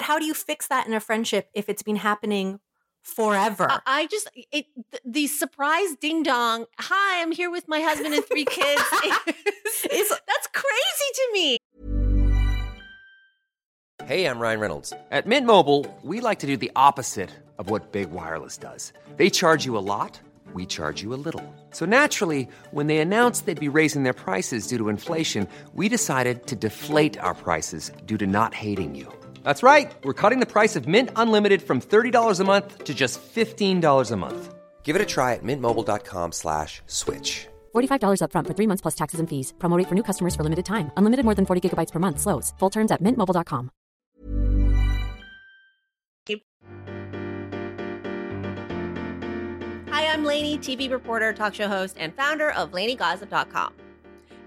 but how do you fix that in a friendship if it's been happening forever? I, I just it th- the surprise ding dong. Hi, I'm here with my husband and three kids. is- that's crazy to me. Hey, I'm Ryan Reynolds. At Mint Mobile, we like to do the opposite of what Big Wireless does. They charge you a lot, we charge you a little. So naturally, when they announced they'd be raising their prices due to inflation, we decided to deflate our prices due to not hating you. That's right. We're cutting the price of Mint Unlimited from $30 a month to just $15 a month. Give it a try at mintmobile.com slash switch. $45 upfront for three months plus taxes and fees. Promo for new customers for limited time. Unlimited more than 40 gigabytes per month. Slows. Full terms at mintmobile.com. Hi, I'm Lainey, TV reporter, talk show host, and founder of LaineyGossip.com.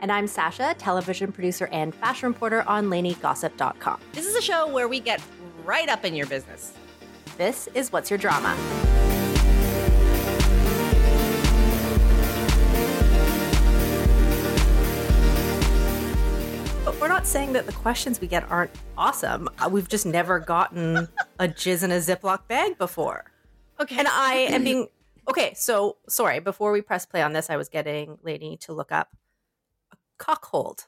and I'm Sasha, television producer and fashion reporter on LaineyGossip.com. This is a show where we get right up in your business. This is What's Your Drama? But we're not saying that the questions we get aren't awesome. Uh, We've just never gotten a jizz in a Ziploc bag before. Okay. And I am being okay. So sorry. Before we press play on this, I was getting Lainey to look up a cockhold,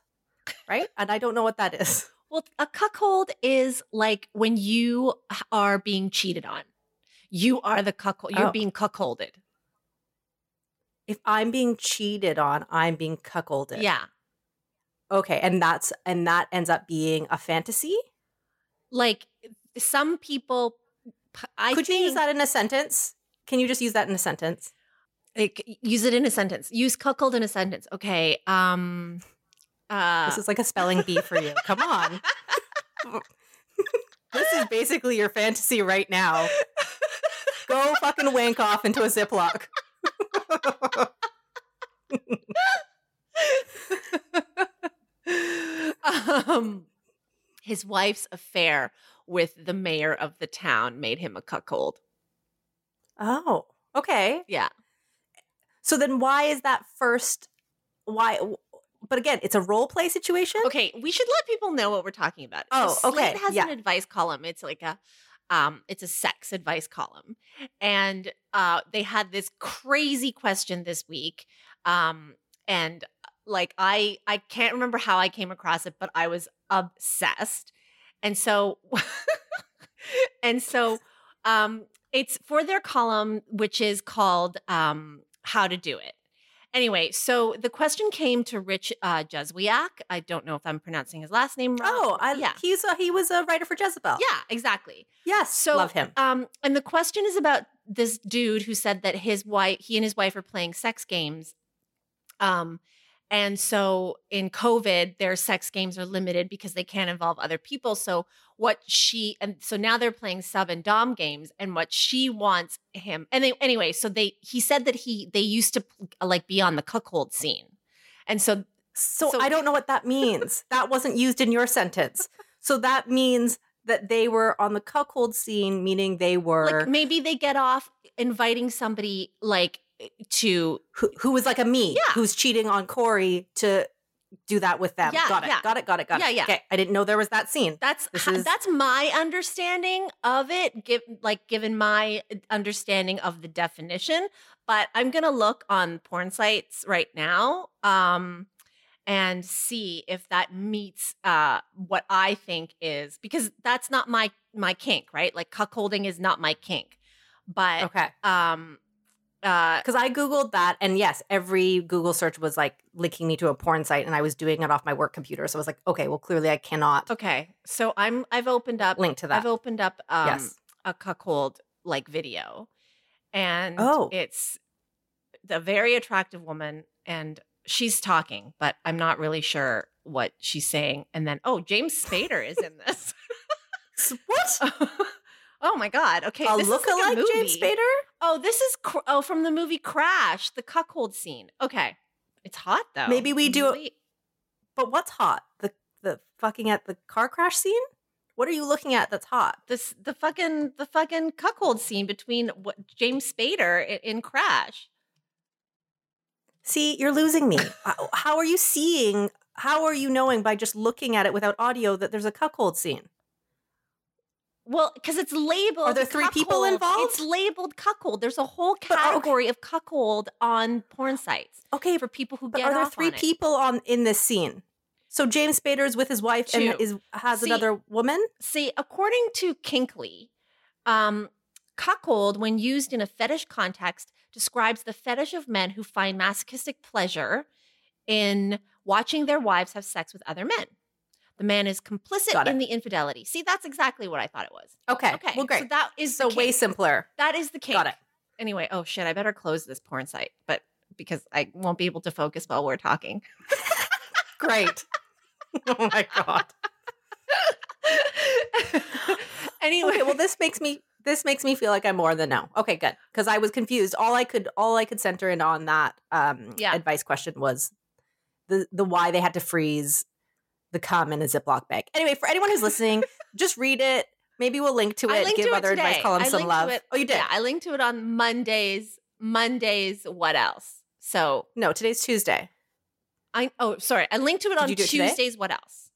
right? And I don't know what that is. Well, a cuckold is like when you are being cheated on. You are the cuckold. You're Oh. being cuckolded. If I'm being cheated on, I'm being cuckolded. Yeah. Okay, and that's and that ends up being a fantasy. Like some people, I Could you use that in a sentence? Can you just use that in a sentence? Like, use it in a sentence. Use cuckold in a sentence. Okay. Um. Uh, this is like a spelling bee for you. Come on. this is basically your fantasy right now. Go fucking wank off into a Ziploc. um, his wife's affair with the mayor of the town made him a cuckold. Oh, okay. Yeah. So then why is that first why but again, it's a role play situation? Okay, we should let people know what we're talking about. Oh, Slate okay, It has yeah. an advice column. It's like a um it's a sex advice column. And uh they had this crazy question this week. Um and uh, like I I can't remember how I came across it, but I was obsessed. And so and so um it's for their column which is called um how to do it. Anyway, so the question came to Rich uh, Juzwiak. I don't know if I'm pronouncing his last name wrong. Oh, I, yeah, he's a, he was a writer for Jezebel. yeah, exactly. Yes, So love him. Um, and the question is about this dude who said that his wife, he and his wife are playing sex games. Um, and so in COVID, their sex games are limited because they can't involve other people. So what she and so now they're playing sub and dom games, and what she wants him and they anyway. So they he said that he they used to like be on the cuckold scene, and so So, So- I don't know what that means. that wasn't used in your sentence. So that means that they were on the cuckold scene, meaning they were like maybe they get off inviting somebody like to who, who was like a me, Yeah. who's cheating on Corey to do that with them. Yeah, got it. yeah. Got it. Got it. Got Yeah, it. yeah. Yeah. Okay. I didn't know there was that scene. That's is- that's my understanding of it. Give like given my understanding of the definition, but I'm gonna look on porn sites right now, um, and see if that meets uh what I think is because that's not my my kink, right? Like cuckolding is not my kink, but Okay. um, uh, Because I Googled that, and yes, every Google search was like linking me to a porn site, and I was doing it off my work computer. So I was like, okay, well, clearly I cannot okay, so I'm I've opened up link to that. I've opened up um Yes. a cuckold like video, and Oh. it's the very attractive woman, and she's talking, but I'm not really sure what she's saying. And then, oh, James Spader is in this. what? oh my god! Okay, a this is like lookalike James. Spader? Oh, this is cr- oh from the movie Crash, the cuckold scene. Okay, it's hot though. Maybe we do- Wait, But what's hot? The the fucking at the car crash scene? What are you looking at that's hot? this the fucking the fucking cuckold scene between what James Spader in, in Crash. See, you're losing me. How are you seeing? How are you knowing by just looking at it without audio that there's a cuckold scene? Well, because it's labeled. Are there three people involved? It's labeled cuckold. There's a whole But, okay. category of cuckold on porn sites Okay, for people who but get are there three on people on in this scene? So James Spader's with his wife Two. and is has See- another woman. See, according to Kinkly, um, cuckold, when used in a fetish context, describes the fetish of men who find masochistic pleasure in watching their wives have sex with other men. The man is complicit in the infidelity. See, that's exactly what I thought it was. Okay, Okay, well, great. So that is So the way simpler. That is the case. Got it. Anyway, oh shit, I better close this porn site, but because I won't be able to focus while we're talking. Great. oh my god. anyway, Okay, well this makes me this makes me feel like I'm more than no. Okay, good. Because I was confused. All I could all I could center in on that um Yeah. advice question was the the why they had to freeze the cum in a Ziploc bag. Anyway, for anyone who's listening, just read it. Maybe we'll link to it. Give to it other advice today. columns I some love. it- Oh, you did? Yeah, I linked to it on Mondays. Mondays, what else? So No, today's Tuesday. I oh sorry, I linked to it Did on do today? Tuesdays. What else?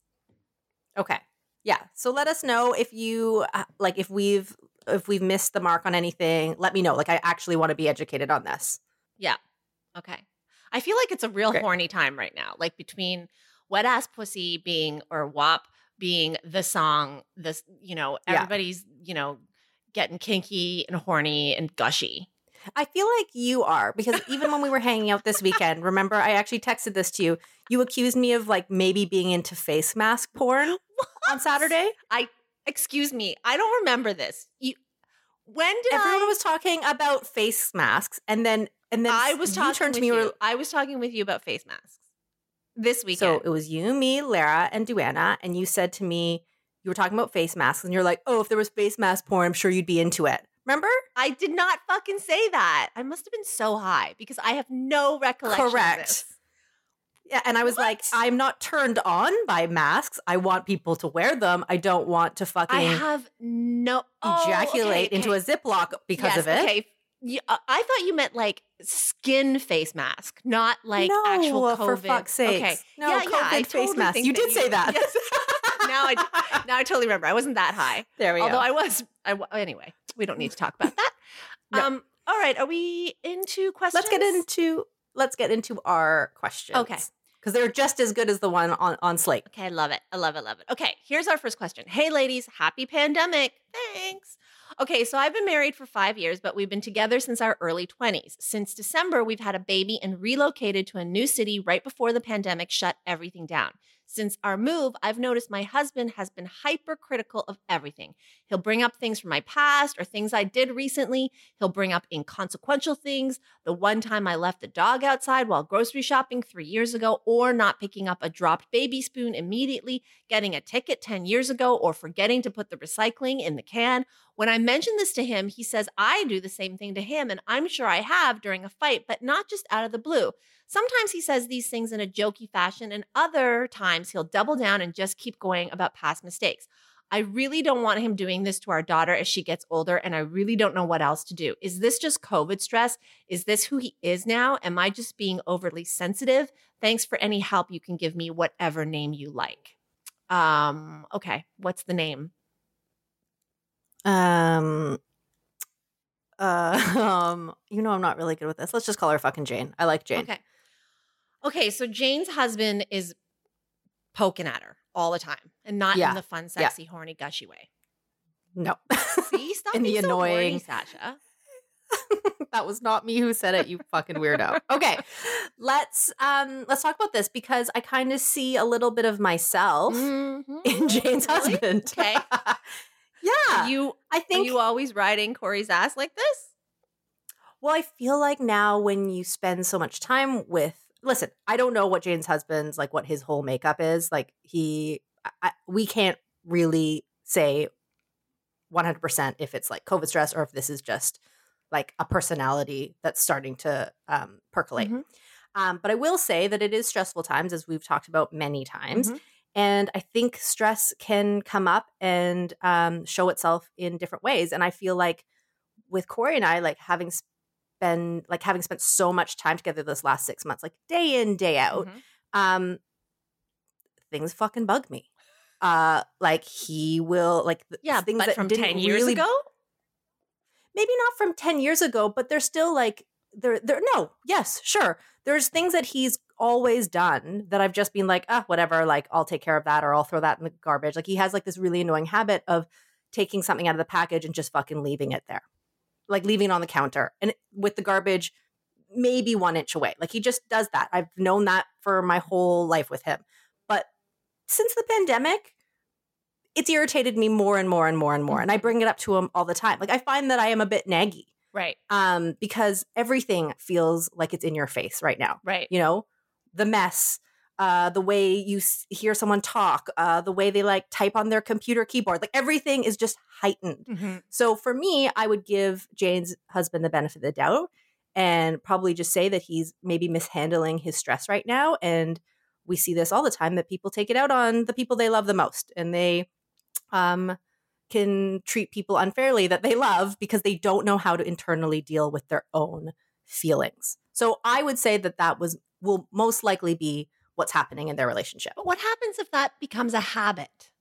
Okay. Yeah. So let us know if you uh, like if we've if we've missed the mark on anything. Let me know. Like I actually want to be educated on this. Yeah. Okay. I feel like it's a real Great. horny time right now. Like between wet ass pussy being or WAP being the song, this you know, Yeah. everybody's, you know, getting kinky and horny and gushy. I feel like you are because even when we were hanging out this weekend, remember I actually texted this to you. You accused me of like maybe being into face mask porn on Saturday. I excuse me, I don't remember this. You when did Everyone I was talking about face masks, and then and then I was you talking turned to me. you. you were- I was talking with you about face masks this weekend. So it was you, me, Lara, and Duana, and you said to me you were talking about face masks, and you're like, "Oh, if there was face mask porn, I'm sure you'd be into it." Remember? I did not fucking say that. I must have been so high because I have no recollection. of Correct. Yeah, and I was like, I'm not turned on by masks. I want people to wear them. I don't want to fucking I have no oh, ejaculate okay, into a Ziploc because Yes, of it. Okay. You- uh, I thought you meant like skin face mask, not like no, actual COVID. for fuck's sake. Okay. No, yeah, COVID yeah, I face totally mask. You did say that. Yes. now I now I totally remember. I wasn't that high. there we Although go. Although I was. I anyway. We don't need to talk about that. No. Um. All right. Are we into questions? let's get into let's get into our questions. Okay. Because they're just as good as the one on, on Slate. Okay, I love it. I love it, love it. Okay, here's our first question. Hey, ladies, happy pandemic. Thanks. Okay, so I've been married for five years, but we've been together since our early 20s. Since December, we've had a baby and relocated to a new city right before the pandemic shut everything down. Since our move, I've noticed my husband has been hypercritical of everything. He'll bring up things from my past or things I did recently. He'll bring up inconsequential things, the one time I left the dog outside while grocery shopping three years ago, or not picking up a dropped baby spoon immediately, getting a ticket 10 years ago, or forgetting to put the recycling in the can. When I mention this to him, he says I do the same thing to him, and I'm sure I have during a fight, but not just out of the blue. Sometimes he says these things in a jokey fashion, and other times he'll double down and just keep going about past mistakes. I really don't want him doing this to our daughter as she gets older, and I really don't know what else to do. Is this just COVID stress? Is this who he is now? Am I just being overly sensitive? Thanks for any help you can give me, whatever name you like. Um, okay, what's the name? Um uh, um, you know I'm not really good with this. Let's just call her fucking Jane. I like Jane. Okay. Okay, so Jane's husband is poking at her all the time and not Yeah. in the fun, sexy, horny, gushy way. No. See, stop In the being so horny, annoying- Sasha. that was not me who said it, you fucking weirdo. Okay. Let's um let's talk about this because I kind of see a little bit of myself Mhm. in Jane's Really? husband. Okay. Yeah. Are you I think you always riding Corey's ass like this? Well, I feel like now when you spend so much time with, listen, I don't know what Jane's husband's like, what his whole makeup is. Like he, I, we can't really say 100% if it's like COVID stress or if this is just like a personality that's starting to um, percolate. Mhm. Um, but I will say that it is stressful times, as we've talked about many times. Mhm. And I think stress can come up and um, show itself in different ways. And I feel like with Corey and I, like having been like having spent so much time together this last six months, like day in, day out, Mhm. um, things fucking bug me. Uh, like he will like Yeah, things that from didn't 10 years really- ago? maybe not from 10 years ago, but they're still like there there no, yes, sure. There's things that he's always done that I've just been like, ah, whatever, like I'll take care of that or I'll throw that in the garbage. Like he has like this really annoying habit of taking something out of the package and just fucking leaving it there. Like leaving it on the counter and with the garbage maybe 1 inch away. Like he just does that. I've known that for my whole life with him. But since the pandemic, it's irritated me more and more and more and more. And I bring it up to him all the time. Like I find that I am a bit naggy Right, um, because everything feels like it's in your face right now. right. You know, the mess, uh, the way you s- hear someone talk, uh, the way they like type on their computer keyboard, like everything is just heightened. Mhm. So for me, I would give Jane's husband the benefit of the doubt and probably just say that he's maybe mishandling his stress right now. And we see this all the time that people take it out on the people they love the most and they um, can treat people unfairly that they love because they don't know how to internally deal with their own feelings. So I would say that that was will most likely be what's happening in their relationship. But what happens if that becomes a habit?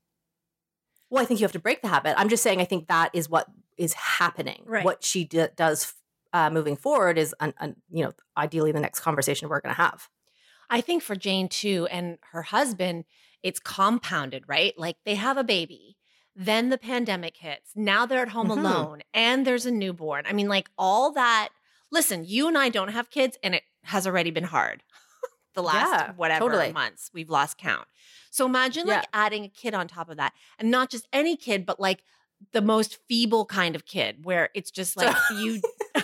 Well, I think you have to break the habit. I'm just saying I think that is what is happening. Right. What she d- does uh, moving forward is, un- un- you know, ideally the next conversation we're going to have. I think for Jane too and her husband, it's compounded, right? Like they have a baby, then the pandemic hits. Now they're at home Mhm. alone and there's a newborn. I mean, like all that. Listen, you and I don't have kids and it has already been hard. the last Yeah, whatever totally. months we've lost count. So imagine like adding a kid on top of that and not just any kid, but like the most feeble kind of kid where it's just like you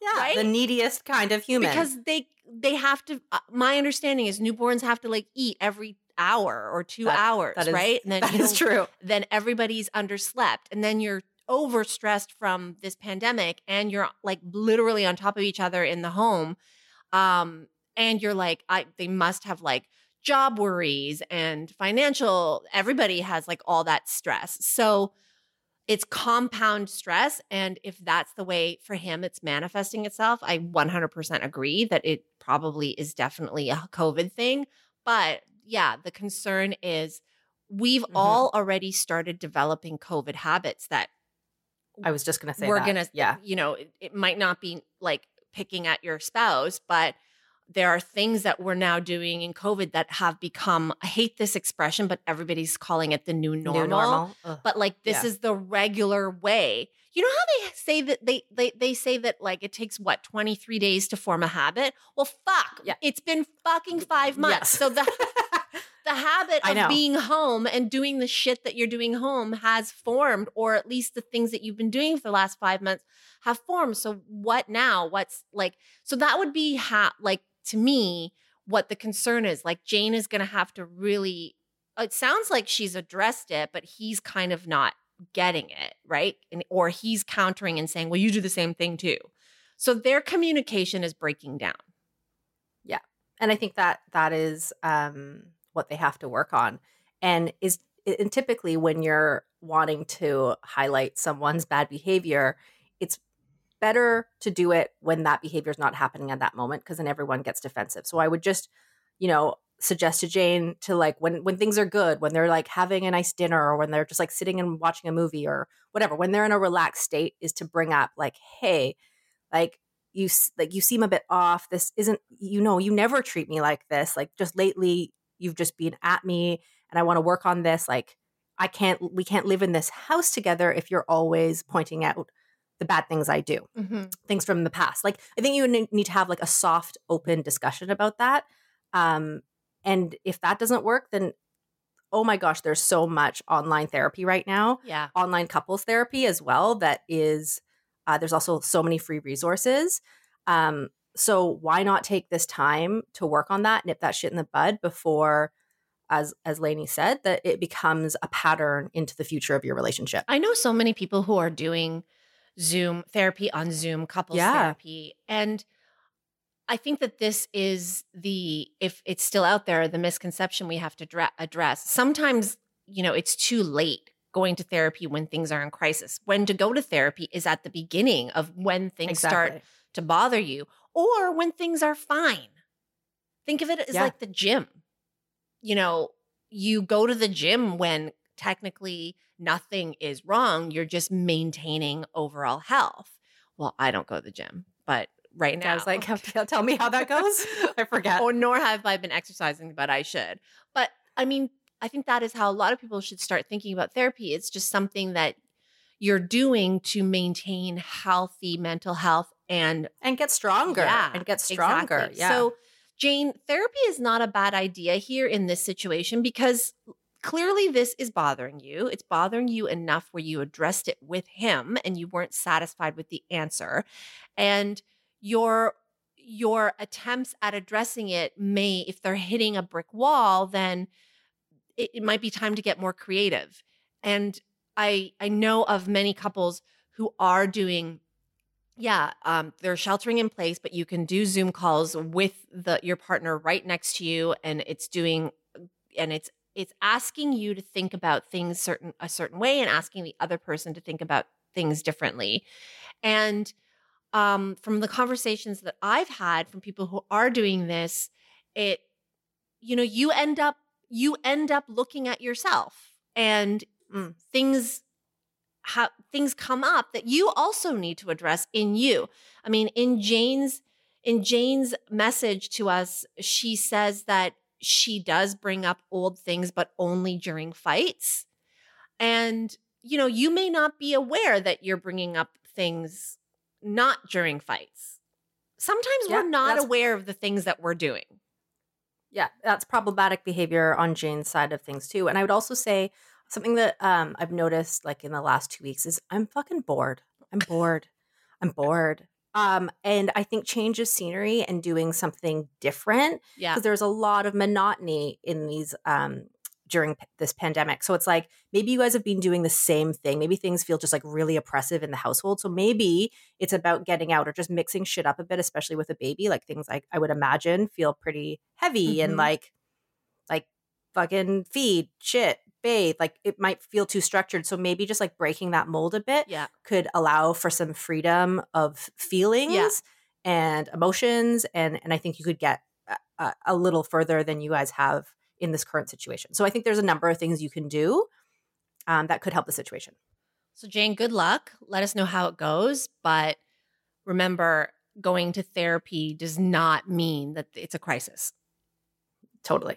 Yeah, Right? the neediest kind of human. because they they have to uh, my understanding is newborns have to like eat every hour or two That- hours that is- right and then that is true. then everybody's underslept and then you're overstressed from this pandemic and you're like literally on top of each other in the home um and you're like i they must have like job worries and financial everybody has like all that stress so it's compound stress and if that's the way for him it's manifesting itself i 100% agree that it probably is definitely a covid thing but yeah the concern is we've Mhm. all already started developing covid habits that I was just going to say we're gonna yeah. you know it, it might not be like picking at your spouse but there are things that we're now doing in covid that have become i hate this expression but everybody's calling it the new normal, New normal. But like this Yeah. is the regular way you know how they say that they, they they say that like it takes what 23 days to form a habit well fuck Yeah. it's been fucking five months Yes. so the the habit of being home and doing the shit that you're doing home has formed, or at least the things that you've been doing for the last five months have formed. So what now? What's like? So that would be ha- like to me what the concern is. Like Jane is going to have to really. It sounds like she's addressed it, but he's kind of not getting it right, and, or he's countering and saying, "Well, you do the same thing too." So their communication is breaking down. Yeah, and i think that that is um what they have to work on and is and typically when you're wanting to highlight someone's bad behavior it's better to do it when that behavior is not happening at that moment because then everyone gets defensive. So i would just you know suggest to jane to like when when things are good when they're like having a nice dinner or when they're just like sitting and watching a movie or whatever when they're in a relaxed state is to bring up like hey like you like you seem a bit off. This isn't you know you never treat me like this. Like just lately you've just been at me and i want to work on this like i can't we can't live in this house together if you're always pointing out the bad things i do things from the past like i think you need to have like a soft open discussion about that um and if that doesn't work then oh my gosh there's so much online therapy right now Yeah. online couples therapy as well that is uh, there's also so many free resources um, so why not take this time to work on that nip that shit in the bud before as as Lainey said that it becomes a pattern into the future of your relationship I know so many people who are doing Zoom therapy on Zoom, couples Yeah. therapy. And I think that this is the, if it's still out there, the misconception we have to dra- address. Sometimes, you know, it's too late going to therapy when things are in crisis. When to go to therapy is at the beginning of when things start to bother you or when things are fine. Think of it as Yeah. like the gym. You know, you go to the gym when technically nothing is wrong. You're just maintaining overall health. Well, I don't go to the gym, but right now. I was like, tell me how that goes. I forget. or nor have I been exercising, but I should. But I mean, I think that is how a lot of people should start thinking about therapy. It's just something that you're doing to maintain healthy mental health and and get stronger yeah, and get stronger. Exactly. Yeah. So, Jane, therapy is not a bad idea here in this situation because clearly this is bothering you. It's bothering you enough where you addressed it with him and you weren't satisfied with the answer. And your your attempts at addressing it may if they're hitting a brick wall, then it, it might be time to get more creative. And I I know of many couples who are doing yeah, um, they're sheltering in place, but you can do Zoom calls with the your partner right next to you, and it's doing, and it's it's asking you to think about things certain a certain way, and asking the other person to think about things differently. And um, from the conversations that I've had from people who are doing this, it, you know, you end up you end up looking at yourself, and mm, things how things come up that you also need to address in you. I mean, in Jane's in Jane's message to us, she says that she does bring up old things but only during fights. And you know, you may not be aware that you're bringing up things not during fights. Sometimes yeah, we're not aware of the things that we're doing. Yeah, that's problematic behavior on Jane's side of things too. And I would also say something that um, I've noticed like in the last two weeks is I'm fucking bored. I'm bored. I'm bored. Um, and I think change of scenery and doing something different. Yeah. Because there's a lot of monotony in these um during p- this pandemic. So it's like maybe you guys have been doing the same thing. Maybe things feel just like really oppressive in the household. So maybe it's about getting out or just mixing shit up a bit, especially with a baby. Like things like I would imagine feel pretty heavy mm-hmm. and like like fucking feed, shit, bathe like it might feel too structured so maybe just like breaking that mold a bit yeah. could allow for some freedom of feelings yeah. and emotions and and i think you could get a, a, little further than you guys have in this current situation. So i think there's a number of things you can do um, that could help the situation. So jane good luck. Let us know how it goes but remember going to therapy does not mean that it's a crisis. Totally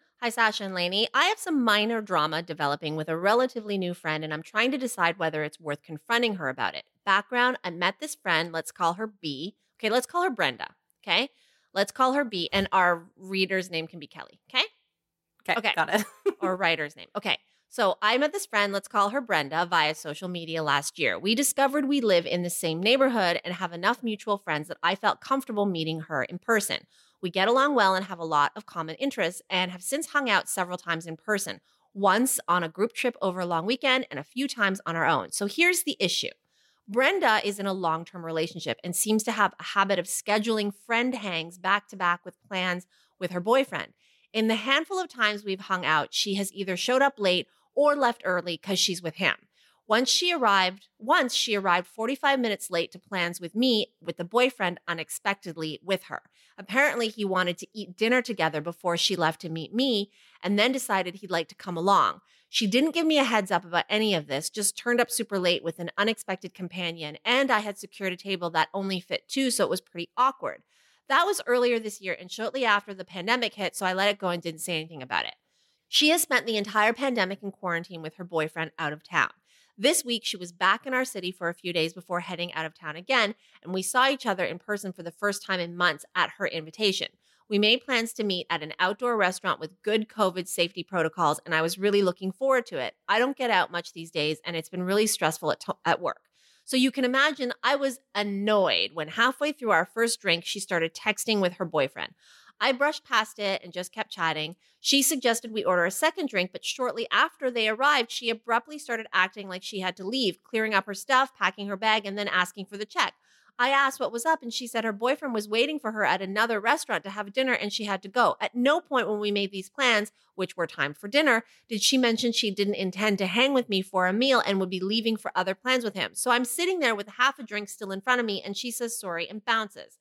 Hi, Sasha and Lainey. I have some minor drama developing with a relatively new friend, and I'm trying to decide whether it's worth confronting her about it. Background I met this friend, let's call her B. Okay, let's call her Brenda. Okay, let's call her B, and our reader's name can be Kelly. Okay? Okay, okay. got it. or writer's name. Okay. So I met this friend, let's call her Brenda, via social media last year. We discovered we live in the same neighborhood and have enough mutual friends that I felt comfortable meeting her in person. We get along well and have a lot of common interests and have since hung out several times in person, once on a group trip over a long weekend and a few times on our own. So here's the issue. Brenda is in a long term relationship and seems to have a habit of scheduling friend hangs back to back with plans with her boyfriend. In the handful of times we've hung out, she has either showed up late or left early because she's with him. Once she arrived, once she arrived 45 minutes late to plans with me with the boyfriend unexpectedly with her. Apparently, he wanted to eat dinner together before she left to meet me and then decided he'd like to come along. She didn't give me a heads up about any of this, just turned up super late with an unexpected companion, and I had secured a table that only fit two, so it was pretty awkward. That was earlier this year and shortly after the pandemic hit, so I let it go and didn't say anything about it. She has spent the entire pandemic in quarantine with her boyfriend out of town. This week, she was back in our city for a few days before heading out of town again, and we saw each other in person for the first time in months at her invitation. We made plans to meet at an outdoor restaurant with good COVID safety protocols, and I was really looking forward to it. I don't get out much these days, and it's been really stressful at, at work. So you can imagine I was annoyed when halfway through our first drink, she started texting with her boyfriend. I brushed past it and just kept chatting. She suggested we order a second drink, but shortly after they arrived, she abruptly started acting like she had to leave, clearing up her stuff, packing her bag, and then asking for the check. I asked what was up, and she said her boyfriend was waiting for her at another restaurant to have dinner and she had to go. At no point when we made these plans, which were timed for dinner, did she mention she didn't intend to hang with me for a meal and would be leaving for other plans with him. So I'm sitting there with half a drink still in front of me, and she says sorry and bounces.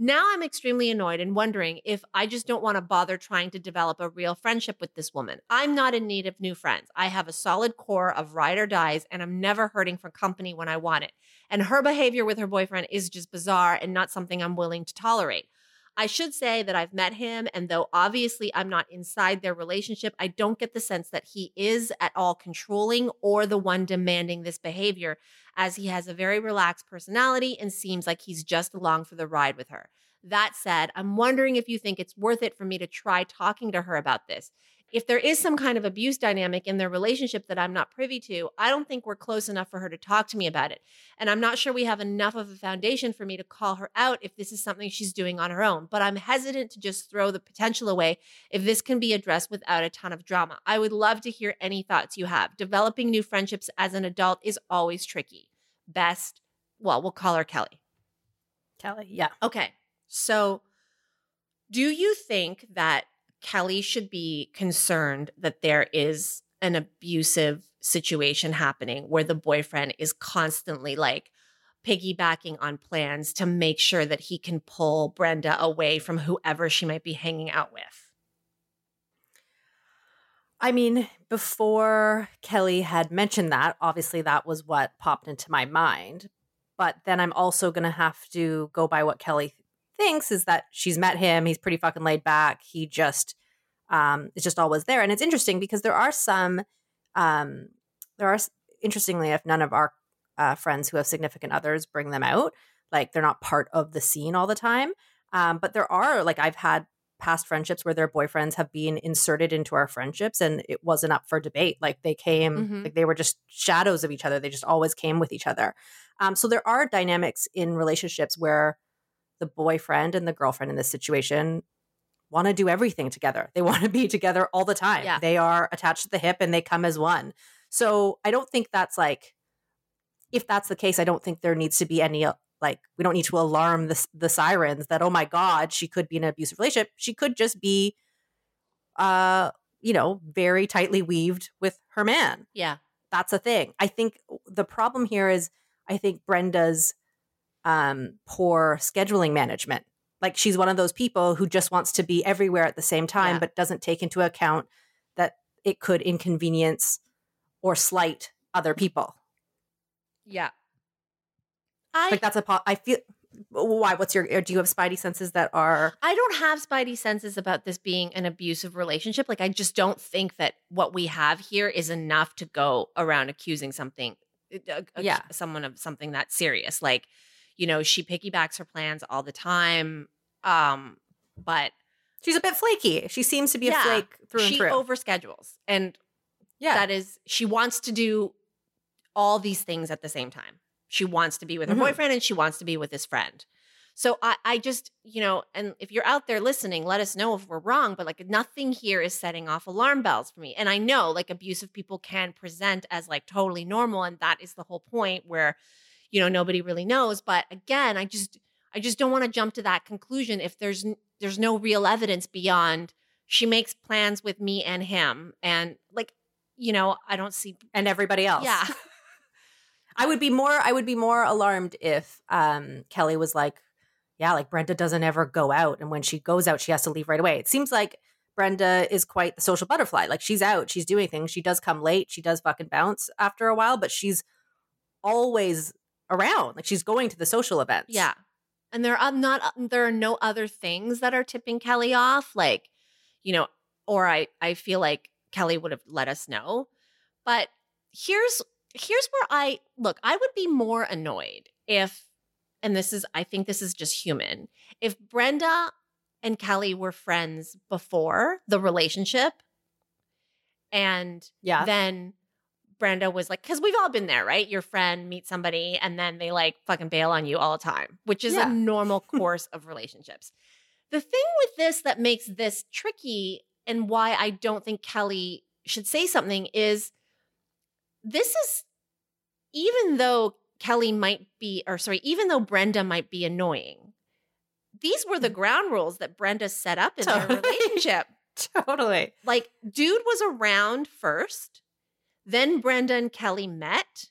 Now I'm extremely annoyed and wondering if I just don't want to bother trying to develop a real friendship with this woman. I'm not in need of new friends. I have a solid core of ride or dies, and I'm never hurting for company when I want it. And her behavior with her boyfriend is just bizarre and not something I'm willing to tolerate. I should say that I've met him, and though obviously I'm not inside their relationship, I don't get the sense that he is at all controlling or the one demanding this behavior, as he has a very relaxed personality and seems like he's just along for the ride with her. That said, I'm wondering if you think it's worth it for me to try talking to her about this. If there is some kind of abuse dynamic in their relationship that I'm not privy to, I don't think we're close enough for her to talk to me about it. And I'm not sure we have enough of a foundation for me to call her out if this is something she's doing on her own. But I'm hesitant to just throw the potential away if this can be addressed without a ton of drama. I would love to hear any thoughts you have. Developing new friendships as an adult is always tricky. Best, well, we'll call her Kelly. Kelly, yeah. Okay. So, do you think that Kelly should be concerned that there is an abusive situation happening where the boyfriend is constantly like piggybacking on plans to make sure that he can pull Brenda away from whoever she might be hanging out with? I mean, before Kelly had mentioned that, obviously that was what popped into my mind. But then I'm also going to have to go by what Kelly thinks is that she's met him. He's pretty fucking laid back. He just um, is just always there. And it's interesting because there are some, um, there are, interestingly if none of our uh, friends who have significant others bring them out. Like they're not part of the scene all the time. Um, but there are, like, I've had past friendships where their boyfriends have been inserted into our friendships and it wasn't up for debate. Like they came, Mhm. like they were just shadows of each other. They just always came with each other. Um, so there are dynamics in relationships where the boyfriend and the girlfriend in this situation want to do everything together. They want to be together all the time. Yeah. They are attached to the hip and they come as one. So I don't think that's like, if that's the case, I don't think there needs to be any uh, like we don't need to alarm the the sirens that oh my god she could be in an abusive relationship. She could just be, uh, you know, very tightly weaved with her man Yeah. that's a thing. I think the problem here is I think Brenda's um poor scheduling management. Like she's one of those people who just wants to be everywhere at the same time Yeah. but doesn't take into account that it could inconvenience or slight other people. Yeah. I Like that's a po- I feel why what's your do you have spidey senses that are I don't have spidey senses about this being an abusive relationship. Like I just don't think that what we have here is enough to go around accusing something uh, uh, Yeah. someone of something that serious. Like, you know, she piggybacks her plans all the time. Um, but she's a bit flaky. She seems to be Yeah. a flake through and she through. overschedules. And yeah. that is she wants to do all these things at the same time. She wants to be with her Mhm. boyfriend and she wants to be with his friend. So I, I just, you know, and if you're out there listening, let us know if we're wrong. But like nothing here is setting off alarm bells for me. And I know like abusive people can present as like totally normal, and that is the whole point where, you know, nobody really knows. But again, I just, I just don't want to jump to that conclusion if there's there's no real evidence beyond she makes plans with me and him, and like, you know, I don't see. and everybody else. Yeah. I would be more I would be more alarmed if um Kelly was like, yeah, like Brenda doesn't ever go out and when she goes out she has to leave right away. It seems like Brenda is quite the social butterfly. Like she's out, she's doing things, she does come late, she does fucking bounce after a while, but she's always around. Like she's going to the social events. Yeah. And there are not uh, there are no other things that are tipping Kelly off like you know or I I feel like Kelly would have let us know. But here's here's where I look, I would be more annoyed if and this is I think this is just human. If Brenda and Kelly were friends before the relationship and Yeah. then Brenda was like, because we've all been there, right? Your friend meets somebody and then they like fucking bail on you all the time, which is Yeah. a normal course of relationships. The thing with this that makes this tricky and why I don't think Kelly should say something is this is even though Kelly might be, or sorry, even though Brenda might be annoying, these were the mm. ground rules that Brenda set up in their relationship. Totally. Like, dude was around first, then Brenda and Kelly met,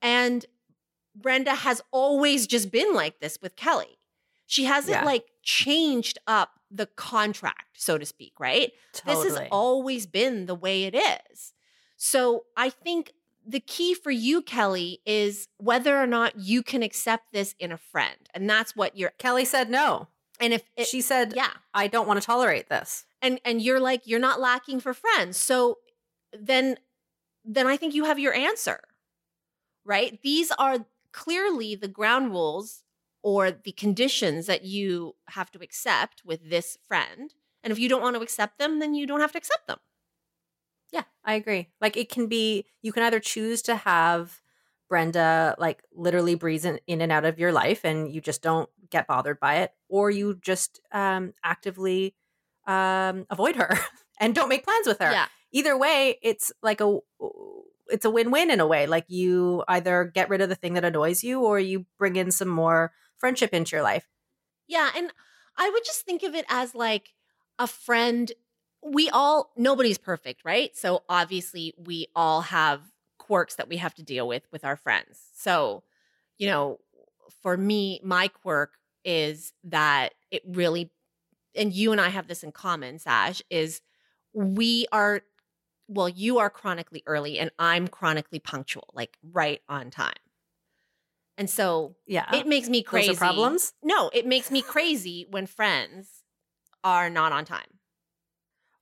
and Brenda has always just been like this with Kelly. She hasn't Yeah. like changed up the contract, so to speak, right? Totally. This has always been the way it is. So I think the key for you, Kelly, is whether or not you can accept this in a friend. And that's what you're Kelly said no. and if it, she said, yeah. I don't want to tolerate this. And and you're like, you're not lacking for friends. So then then I think you have your answer. Right? These are clearly the ground rules or the conditions that you have to accept with this friend. And if you don't want to accept them, then you don't have to accept them. Yeah, I agree. Like it can be, you can either choose to have Brenda like literally breeze in, in and out of your life and you just don't get bothered by it, or you just um, actively um, avoid her and don't make plans with her. Yeah. Either way, it's like a it's a win-win in a way. Like you either get rid of the thing that annoys you or you bring in some more friendship into your life. Yeah, and I would just think of it as like a friend. We all nobody's perfect, right? So obviously we all have quirks that we have to deal with with our friends. So, you know, for me, my quirk is that it really and you and I have this in common, Sash, is we are well, you are chronically early and I'm chronically punctual, like right on time. And so Yeah. it makes me crazy. problems? No, it makes me crazy when friends are not on time.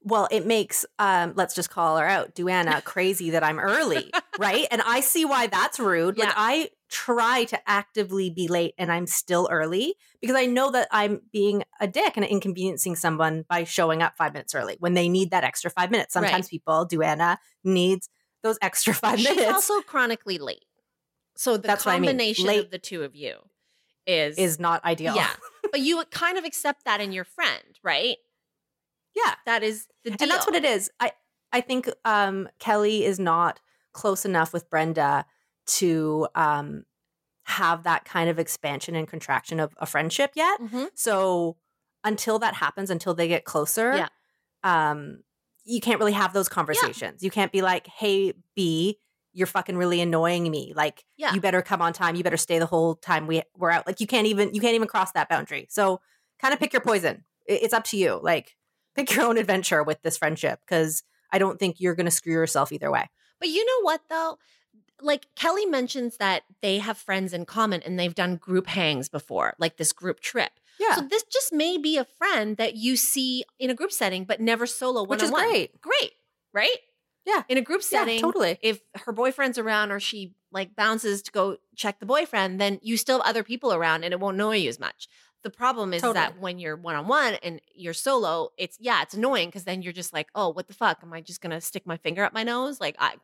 Well, it makes um let's just call her out, Duana, crazy that I'm early, right? And I see why that's rude. Yeah. Like I try to actively be late and I'm still early because I know that I'm being a dick and inconveniencing someone by showing up 5 minutes early when they need that extra 5 minutes. Right. Sometimes people, Duana needs those extra 5 She's minutes also chronically late. So the That's what I mean. combination of the two of you is is not ideal. Yeah. but you kind of accept that in your friend, right? yeah. That is the deal. And that's what it is. I I think um Kelly is not close enough with Brenda to um have that kind of expansion and contraction of a friendship yet. Mhm. So until that happens, until they get closer, Yeah. um, you can't really have those conversations. You can't be like, "Hey, B, you're fucking really annoying me. Like, Yeah. you better come on time. You better stay the whole time we we're out." Like, you can't even you can't even cross that boundary. So, kind of pick your poison. It's up to you. Like, pick your own adventure with this friendship because I don't think you're going to screw yourself either way. But you know what though? Like Kelly mentions that they have friends in common and they've done group hangs before, like this group trip. Yeah, So this just may be a friend that you see in a group setting, but never solo Which is one-on-one. great. Great, right? Yeah. In a group Yeah, setting, totally. If her boyfriend's around or she like bounces to go check the boyfriend, then you still have other people around and it won't annoy you as much. The problem is Totally. that when you're one on one and you're solo, it's yeah, it's annoying because then you're just like, oh, what the fuck? Am I just gonna stick my finger up my nose? Like I,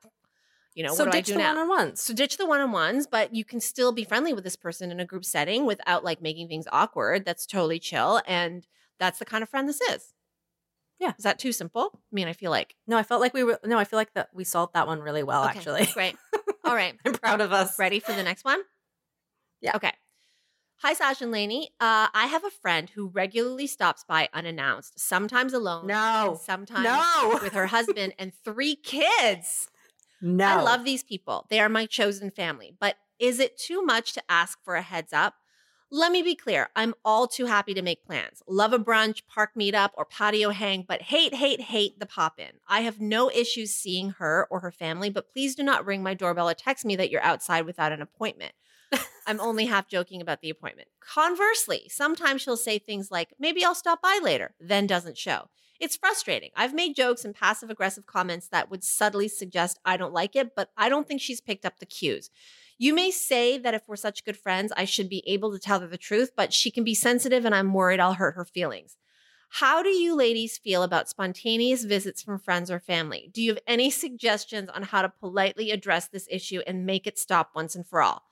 you know, so what do I ditch do the now? one-on-ones. So ditch the one-on-ones, but you can still be friendly with this person in a group setting without like making things awkward. That's totally chill. And that's the kind of friend this is. Yeah. Is that too simple? I mean, I feel like No, I felt like we were. No, I feel like that we solved that one really well. Okay, Actually, Great. All right. I'm proud of us. Ready for the next one? Yeah. Okay. Hi, Sash and Lainey. Uh, I have a friend who regularly stops by unannounced, sometimes alone, No. and sometimes No. with her husband and three kids. No, I love these people. They are my chosen family. But is it too much to ask for a heads up? Let me be clear. I'm all too happy to make plans. Love a brunch, park meetup, or patio hang, but hate, hate, hate the pop in. I have no issues seeing her or her family, but please do not ring my doorbell or text me that you're outside without an appointment. I'm only half joking about the appointment. Conversely, sometimes she'll say things like, maybe I'll stop by later, then doesn't show. It's frustrating. I've made jokes and passive aggressive comments that would subtly suggest I don't like it, but I don't think she's picked up the cues. You may say that if we're such good friends, I should be able to tell her the truth, but she can be sensitive and I'm worried I'll hurt her feelings. How do you ladies feel about spontaneous visits from friends or family? Do you have any suggestions on how to politely address this issue and make it stop once and for all?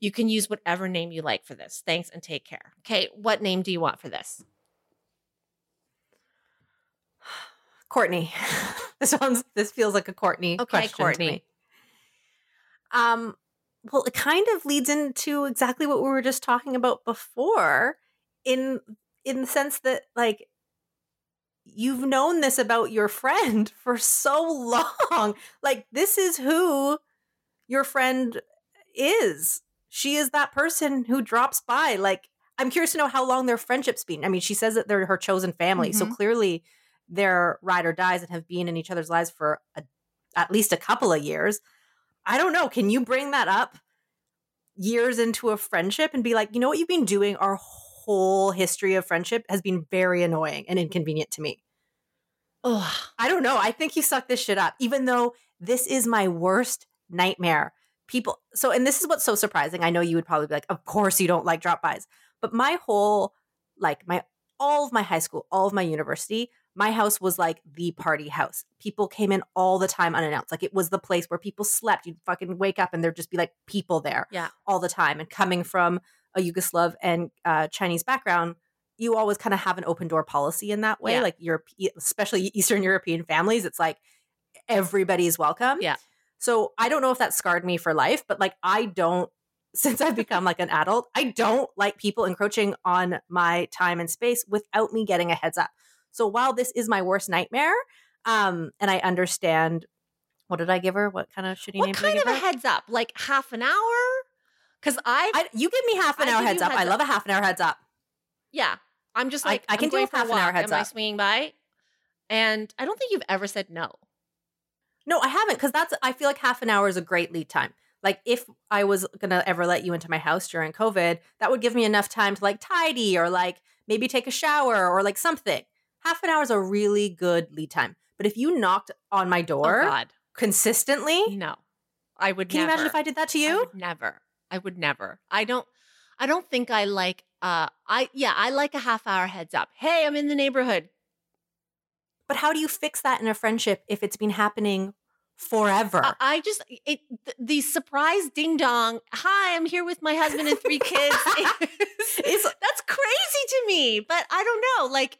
You can use whatever name you like for this. Thanks and take care. Okay, what name do you want for this? Courtney. this one's this feels like a Courtney. Okay, Courtney. Um, well, it kind of leads into exactly what we were just talking about before, in in the sense that like you've known this about your friend for so long. Like this is who your friend is. She is that person who drops by. Like I'm curious to know how long their friendship's been. I mean, she says that they're her chosen family, so Mhm. clearly they're ride or dies and have been in each other's lives for a, at least a couple of years. I don't know. Can you bring that up years into a friendship and be like, you know what you've been doing? Our whole history of friendship has been very annoying and inconvenient to me. Ugh. I don't know. I think you suck this shit up, even though this is my worst nightmare. People, so, and this is what's so surprising. I know you would probably be like, of course you don't like drop bys, but my whole, like, my, all of my high school, all of my university, my house was like the party house. People came in all the time unannounced. Like, it was the place where people slept. You'd fucking wake up and there'd just be like people there Yeah. all the time. And coming from a Yugoslav and uh, Chinese background, you always kind of have an open door policy in that way. Yeah. Like Europe, especially Eastern European families, it's like everybody's welcome. Yeah. So I don't know if that scarred me for life, but like I don't. Since I've become like an adult, I don't like people encroaching on my time and space without me getting a heads up. So while this is my worst nightmare, um, and I understand, what did I give her? What kind of shitty name What did I kind give of a her? heads up? Like half an hour? Because I, I, you give me half an I hour heads up. I love up. a half an hour heads up. yeah, I'm just like I I'm can do a a half an hour heads Am I swinging by? And I don't think you've ever said no. No, I haven't because that's I feel like half an hour is a great lead time. Like if I was gonna ever let you into my house during COVID, that would give me enough time to like tidy or like maybe take a shower or like something. Half an hour is a really good lead time. But if you knocked on my Oh door God, consistently, no, I would. can you imagine if I did that to I you? would never. I would never. I don't. I don't think I like. Uh, I yeah, I like a half hour heads up. Hey, I'm in the neighborhood. But how do you fix that in a friendship if it's been happening forever? I, I just it th- the surprise ding dong. Hi, I'm here with my husband and three kids. is- It's- that's crazy to me. But I don't know. Like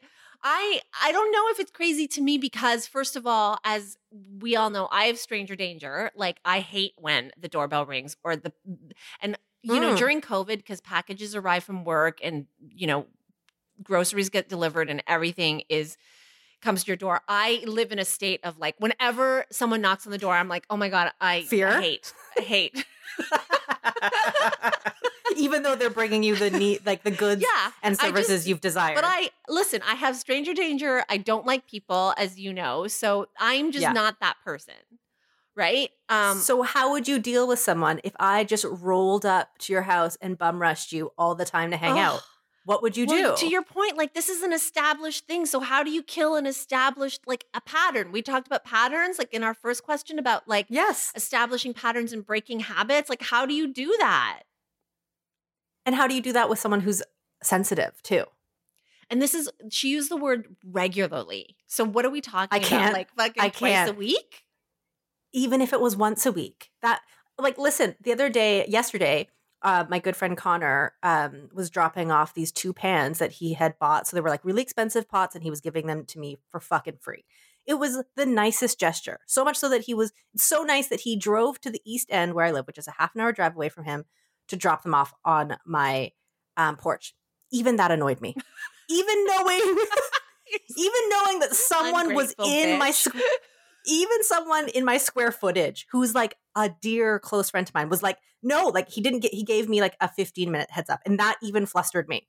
I I don't know if it's crazy to me because first of all, as we all know, I have stranger danger. Like I hate when the doorbell rings or the and you know Mm. during COVID because packages arrive from work and you know groceries get delivered and everything is comes to your door. I live in a state of like whenever someone knocks on the door, I'm like, oh my god, I Fear? I hate, I hate. Even though they're bringing you the need, like the goods yeah, and services just- you've desired. But I listen. I have stranger danger. I don't like people, as you know. So I'm just Yeah. not that person, right? Um, so how would you deal with someone if I just rolled up to your house and bum rushed you all the time to hang ugh. out? What would you Well, do? To your point, like this is an established thing. So how do you kill an established like a pattern? We talked about patterns, like in our first question about like yes. establishing patterns and breaking habits. Like how do you do that? And how do you do that with someone who's sensitive too? And this is she used the word regularly. So what are we talking I can't- about? Like fucking I twice can't. a week? Even if it was once a week. That like listen, the other day, yesterday, uh, my good friend Connor um, was dropping off these two pans that he had bought. So they were like really expensive pots, and he was giving them to me for fucking free. It was the nicest gesture. So much so that he was so nice that he drove to the East End where I live, which is a half an hour drive away from him, to drop them off on my um, porch. Even that annoyed me. Even knowing, even knowing that someone was in my squ- even someone in my square footage who's like a dear close friend of mine was like, no, like he didn't get, he gave me like a 15 minute heads up. And that even flustered me.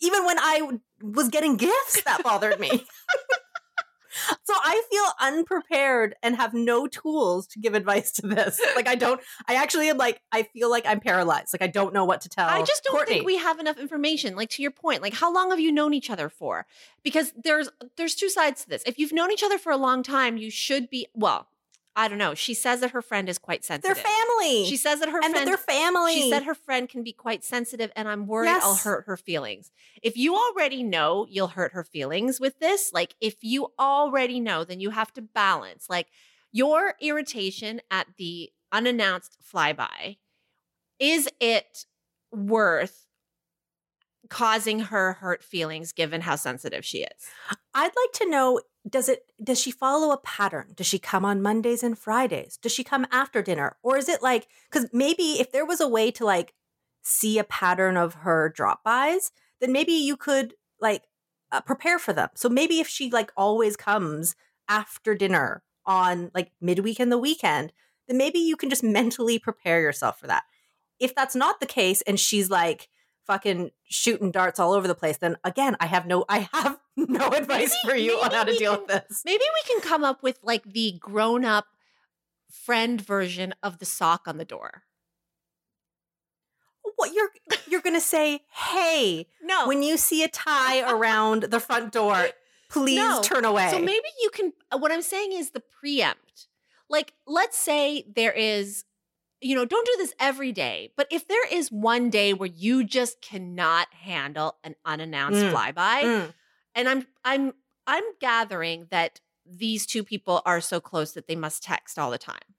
Even when I was getting gifts, that bothered me. So I feel unprepared and have no tools to give advice to this. Like I don't, I actually am like, I feel like I'm paralyzed. Like I don't know what to tell. I just don't Courtney. think we have enough information. Like to your point, like how long have you known each other for? Because there's there's two sides to this. If you've known each other for a long time, you should be well. I don't know. She says that her friend is quite sensitive. They're family. She says that her and that friend they're family. She said her friend can be quite sensitive, and I'm worried I'll hurt her feelings. If you already know you'll hurt her feelings with this, like if you already know, then you have to balance. Like your irritation at the unannounced flyby, is it worth causing her hurt feelings given how sensitive she is? I'd like to know does it does she follow a pattern? Does she come on Mondays and Fridays? Does she come after dinner? Or is it like cuz maybe if there was a way to like see a pattern of her drop-bys, then maybe you could like uh, prepare for them. So maybe if she like always comes after dinner on like midweek and the weekend, then maybe you can just mentally prepare yourself for that. If that's not the case and she's like fucking shooting darts all over the place, then again, I have no I have no advice Maybe- for you on how to deal can- with this. Maybe we can come up with like the grown up friend version of the sock on the door. What you're you're gonna say, hey, No. when you see a tie around the front door, please No. turn away. So maybe you can. What I'm saying is the preempt. Like, let's say there is, you know, don't do this every day, but if there is one day where you just cannot handle an unannounced Mm. flyby, Mm. and I'm I'm I'm gathering that these two people are so close that they must text all the time.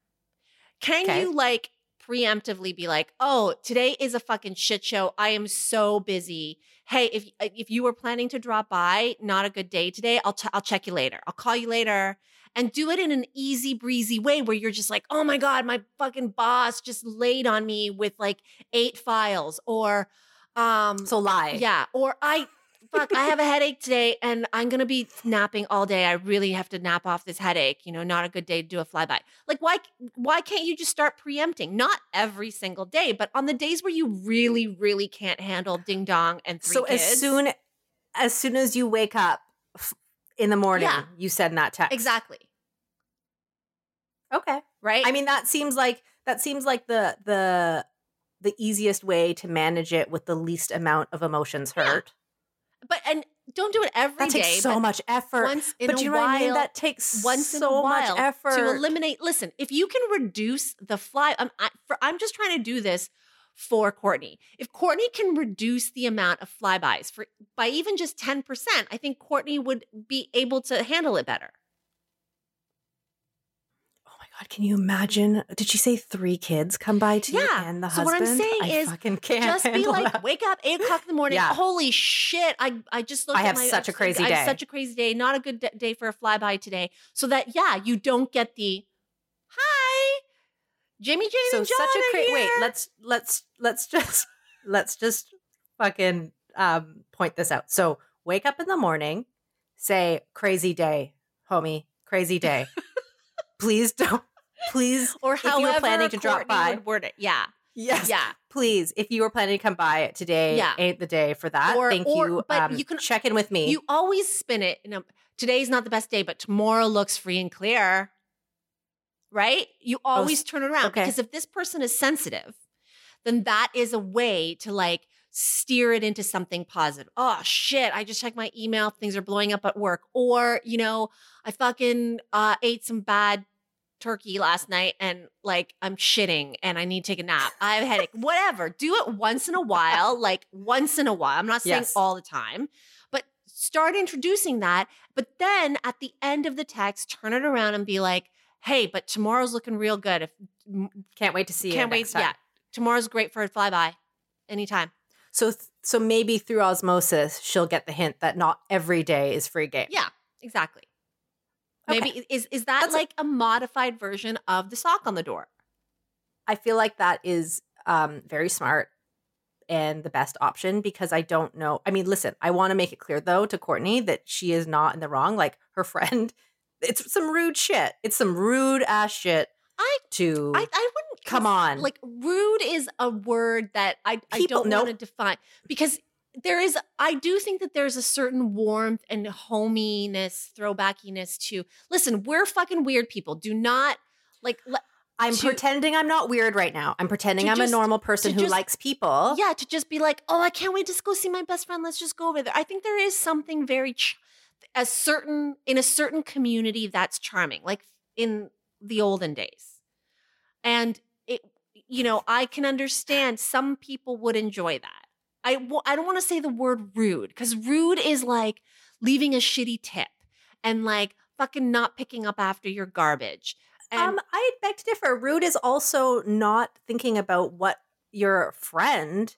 Can Okay. you like preemptively be like, "Oh, today is a fucking shit show. I am so busy. Hey, if if you were planning to drop by, not a good day today. I'll t- I'll check you later. I'll call you later." And do it in an easy breezy way where you're just like, "Oh my god, my fucking boss just laid on me with like eight files or um So lie. yeah, or I fuck, I have a headache today and I'm gonna be napping all day. I really have to nap off this headache. You know, not a good day to do a flyby. Like, why why can't you just start preempting? Not every single day, but on the days where you really, really can't handle ding dong and three So kids. as soon as soon as you wake up in the morning, Yeah. you send that text. exactly Okay. right. I mean, that seems like that seems like the the the easiest way to manage it with the least amount of emotions Yeah. hurt. but and don't do it every That day. takes so much effort. Once in but a you know while, what I mean? That takes once in so a while much effort to eliminate. Listen, if you can reduce the fly, I'm I, for, I'm just trying to do this for Courtney. If Courtney can reduce the amount of flybys for by even just ten percent, I think Courtney would be able to handle it better. God, can you imagine? Did she say three kids come by too Yeah. and the So husband? what I'm saying I is fucking can't just be like, that. wake up eight o'clock in the morning. Yeah. Holy shit! I I just looked. I at have my- such a crazy I have day. such a crazy day. Not a good d- day for a flyby today. So that yeah, you don't get the hi, Jimmy, Jane, so and John such a great wait, let's let's let's just let's just fucking um point this out. So wake up in the morning, say crazy day, homie, crazy day. please don't please or if you however planning to drop Courtney by. would word it. Yeah, Yes. yeah. Please, if you were planning to come by today, Yeah. ain't the day for that. Or- Thank or- you. but um, you can- check in with me. You always spin it. You know, today's not the best day, but tomorrow looks free and clear. Right? You always turn around Oh, okay. because if this person is sensitive, then that is a way to like steer it into something positive. Oh shit, I just checked my email, things are blowing up at work. Or, you know, I fucking uh, ate some bad turkey last night and like I'm shitting and I need to take a nap. I have a headache. Whatever. Do it once in a while, like once in a while. I'm not saying Yes. all the time, but start introducing that. But then at the end of the text, turn it around and be like, hey, but tomorrow's looking real good. If Can't wait to see you. can't wait. time. Yeah. Tomorrow's great for a flyby. Anytime. So so maybe through osmosis, she'll get the hint that not every day is free game. Yeah, exactly. Okay. Maybe is is that That's a- like a modified version of the sock on the door? I feel like that is um, very smart and the best option because I don't know. I mean, listen, I want to make it clear though to Courtney that she is not in the wrong. Like her friend, it's some rude shit. It's some rude ass shit I to I, I wouldn't come on. Like rude is a word that I, I don't nope. want to define because there is I do think that there's a certain warmth and hominess, throwbackiness to listen, we're fucking weird people. Do not like le- I'm to- pretending I'm not weird right now. I'm pretending I'm just- a normal person who just- likes people. yeah, to just be like, oh, I can't wait to go see my best friend. Let's just go over there. I think there is something very ch- a certain in a certain community that's charming. Like in the olden days. And you know, I can understand some people would enjoy that. I w- I don't want to say the word rude cuz rude is like leaving a shitty tip and like fucking not picking up after your garbage. And um, I beg to differ. Rude is also not thinking about what your friend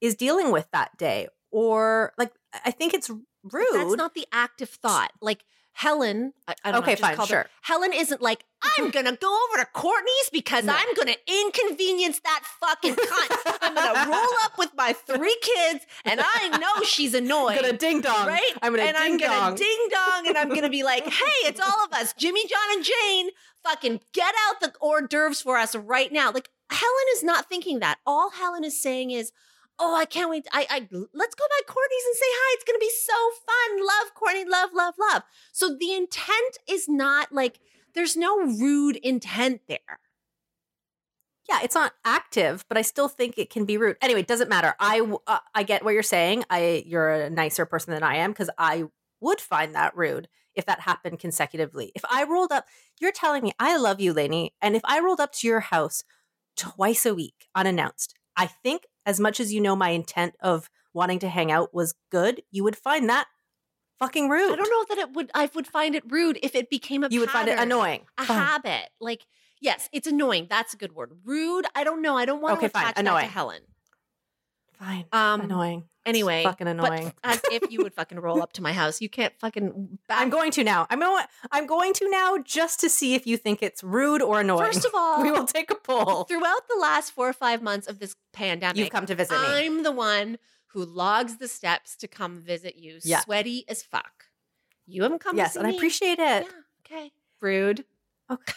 is dealing with that day, or like I think it's rude. that's not the active thought. Like Helen, I, I don't know, Okay, I fine, her- sure. Mm-hmm. Helen isn't like, I'm gonna go over to Courtney's because No. I'm gonna inconvenience that fucking cunt. I'm gonna roll up with my three kids and I know she's annoyed. I'm gonna ding dong. Right? I'm gonna and ding I'm gonna dong. ding dong and I'm gonna be like, hey, it's all of us. Jimmy, John, and Jane, fucking get out the hors d'oeuvres for us right now. Like, Helen is not thinking that. All Helen is saying is, Oh, I can't wait. I, I let's go by Courtney's and say hi. It's gonna be so fun. Love Courtney, love, love, love. So the intent is not like there's no rude intent there. yeah, it's not active, but I still think it can be rude. Anyway, it doesn't matter. I uh, I get what you're saying. I you're a nicer person than I am because I would find that rude if that happened consecutively. If I rolled up, you're telling me I love you, Lainey, and if I rolled up to your house twice a week unannounced, I think as much as you know my intent of wanting to hang out was good, you would find that fucking rude. I don't know that it would. I would find it rude if it became a. You would find it annoying. a Fine. habit. Like yes, it's annoying. That's a good word. Rude. I don't know. I don't want Okay, to fine. attach that Annoying. to Helen. Fine. Um. annoying. Anyway, fucking annoying. But as if you would fucking roll up to my house. You can't fucking. Back- I'm going to now. I'm going. I'm going to now just to see if you think it's rude or annoying. First of all, we will take a poll. throughout the last four or five months of this pandemic, You've come to visit me. I'm the one who logs the steps to come visit you, Yeah. sweaty as fuck. You haven't come. to yes, and I me. appreciate Yeah. it. Okay. Rude. Okay.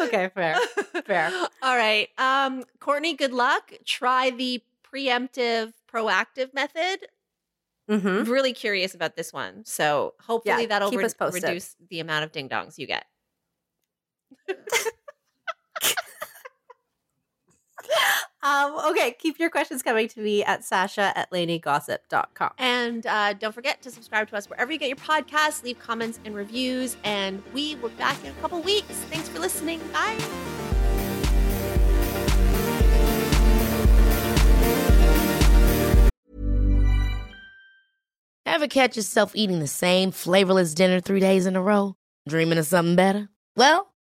Okay, fair. Fair. All right. Um, Courtney, good luck. Try the preemptive, proactive method. Mm-hmm. Really curious about this one. So hopefully Yeah, that'll re- reduce the amount of ding dongs you get. Um, okay, keep your questions coming to me at Sasha at LaineyGossip.com. And uh, don't forget to subscribe to us wherever you get your podcasts, leave comments and reviews. And we will be back in a couple weeks. Thanks for listening. Bye. Ever catch yourself eating the same flavorless dinner three days in a row? Dreaming of something better? Well,